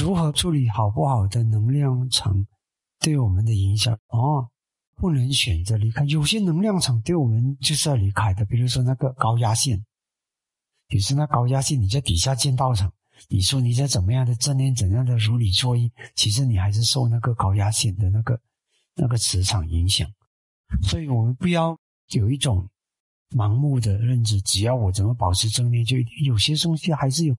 如何处理好不好的能量场对我们的影响？哦，不能选择离开。有些能量场对我们就是要离开的，比如说那个高压线，比如说那高压线，你在底下建道场，你说你在怎么样的正念、怎样的如理作意，其实你还是受那个高压线的那个那个磁场影响。所以我们不要有一种盲目的认知，只要我怎么保持正念，就有些东西还是有。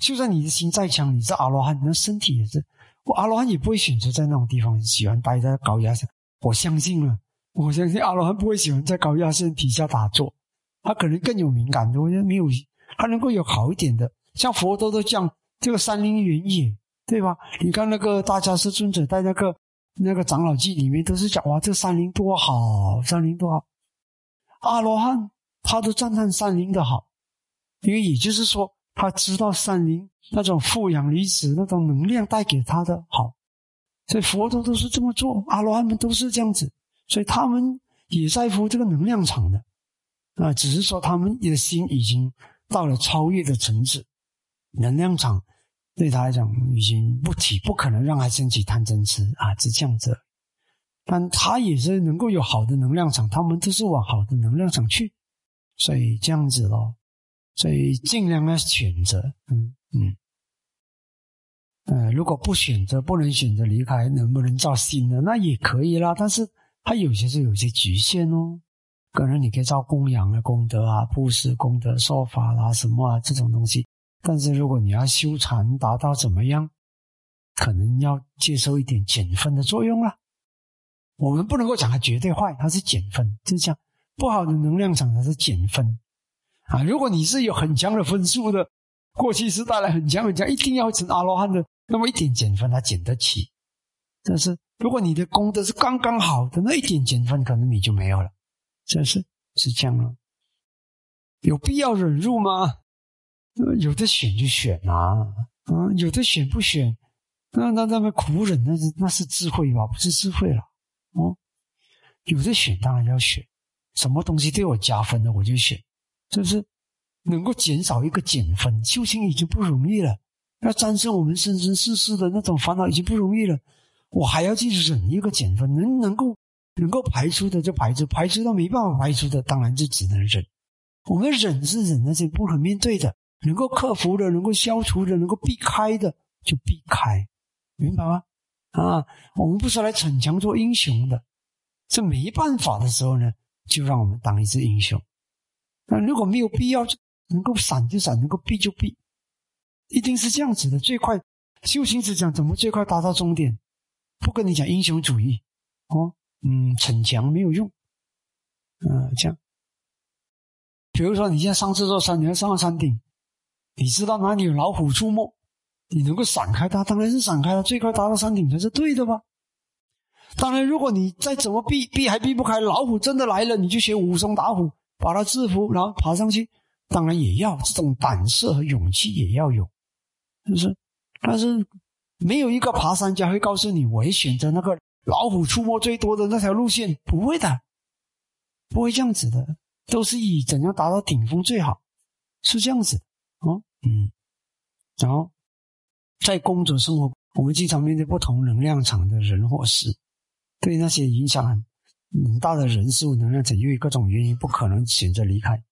就算你的心再强，你是阿罗汉，那身体也是。我阿罗汉也不会选择在那种地方，喜欢待在高压线。我相信了，我相信阿罗汉不会喜欢在高压线底下打坐，他可能更有敏感的，我觉得没有，他能够有好一点的。像佛陀都讲这个山林原野，对吧？你看那个大迦叶尊者在那个那个长老记里面都是讲哇，这山林多好，山林多好。阿罗汉他都赞叹山林的好，因为也就是说。他知道山林那种负氧离子那种能量带给他的好，所以佛陀都是这么做，阿罗汉们都是这样子，所以他们也在乎这个能量场的，啊，只是说他们的心已经到了超越的层次，能量场对他来讲已经不提，不可能让他升起贪嗔痴啊，是这样子，但他也是能够有好的能量场，他们都是往好的能量场去，所以这样子咯。所以尽量要选择，嗯嗯，呃，如果不选择，不能选择离开，能不能造新的？那也可以啦。但是它有些是有些局限哦。可能你可以造供养的功德啊，布施功德、说法啦什么啊这种东西。但是如果你要修禅达到怎么样，可能要接受一点减分的作用了。我们不能够讲它绝对坏，它是减分，就是这样。不好的能量场它是减分。啊，如果你是有很强的分数的，过去是带来很强很强，一定要成阿罗汉的，那么一点减分他减得起。但是如果你的功德是刚刚好的，那一点减分可能你就没有了。这是是这样了。有必要忍辱吗？有的选就选啊，啊，有的选不选，那那那么苦忍，那是那是智慧吧？不是智慧了。哦，有的选当然要选，什么东西对我加分的我就选。就是能够减少一个减分，修行已经不容易了。要战胜我们生生世世的那种烦恼已经不容易了，我还要去忍一个减分，能能够能够排除的就排除，排除到没办法排除的，当然就只能忍。我们忍是忍那些不可面对的，能够克服的，能够消除的，能够避开的就避开，明白吗？啊，我们不是来逞强做英雄的，这没办法的时候呢，就让我们当一只英雄。那如果没有必要，能够闪就闪，能够避就避，一定是这样子的。最快修行是讲怎么最快达到终点，不跟你讲英雄主义哦，嗯，逞强没有用，嗯，这样。比如说你现在上这座山，你要上到山顶，你知道哪里有老虎出没，你能够闪开它，当然是闪开了，最快达到山顶才是对的吧？当然，如果你再怎么避，避还避不开，老虎真的来了，你就学武松打虎。把他制服，然后爬上去，当然也要这种胆色和勇气也要有，是不是？但是没有一个爬山家会告诉你，我会选择那个老虎出没最多的那条路线，不会的，不会这样子的，都是以怎样达到顶峰最好，是这样子，哦，嗯，然后在工作生活，我们经常面对不同能量场的人或事，对那些影响。很很大的人数能量场，因为各种原因不可能选择离开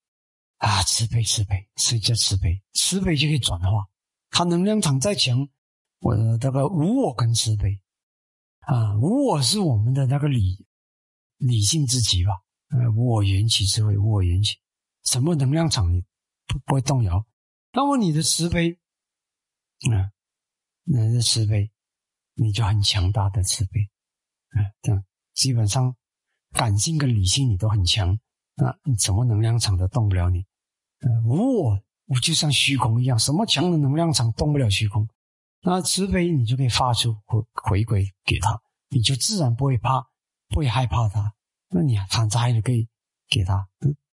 啊！慈悲，慈悲，谁叫慈悲？慈悲就可以转化。他能量场再强，我的这个无我跟慈悲啊，无我是我们的那个理理性之极吧？呃，无我缘起智慧，无我缘起，什么能量场你不不会动摇？那么你的慈悲啊，你的慈悲，你就很强大的慈悲啊，这样基本上。感性跟理性你都很强，那你什么能量场都动不了你。无我，我就像虚空一样，什么强的能量场动不了虚空。那慈悲你就可以发出回回归给他，你就自然不会怕，不会害怕他。那你还反灾你可以给他，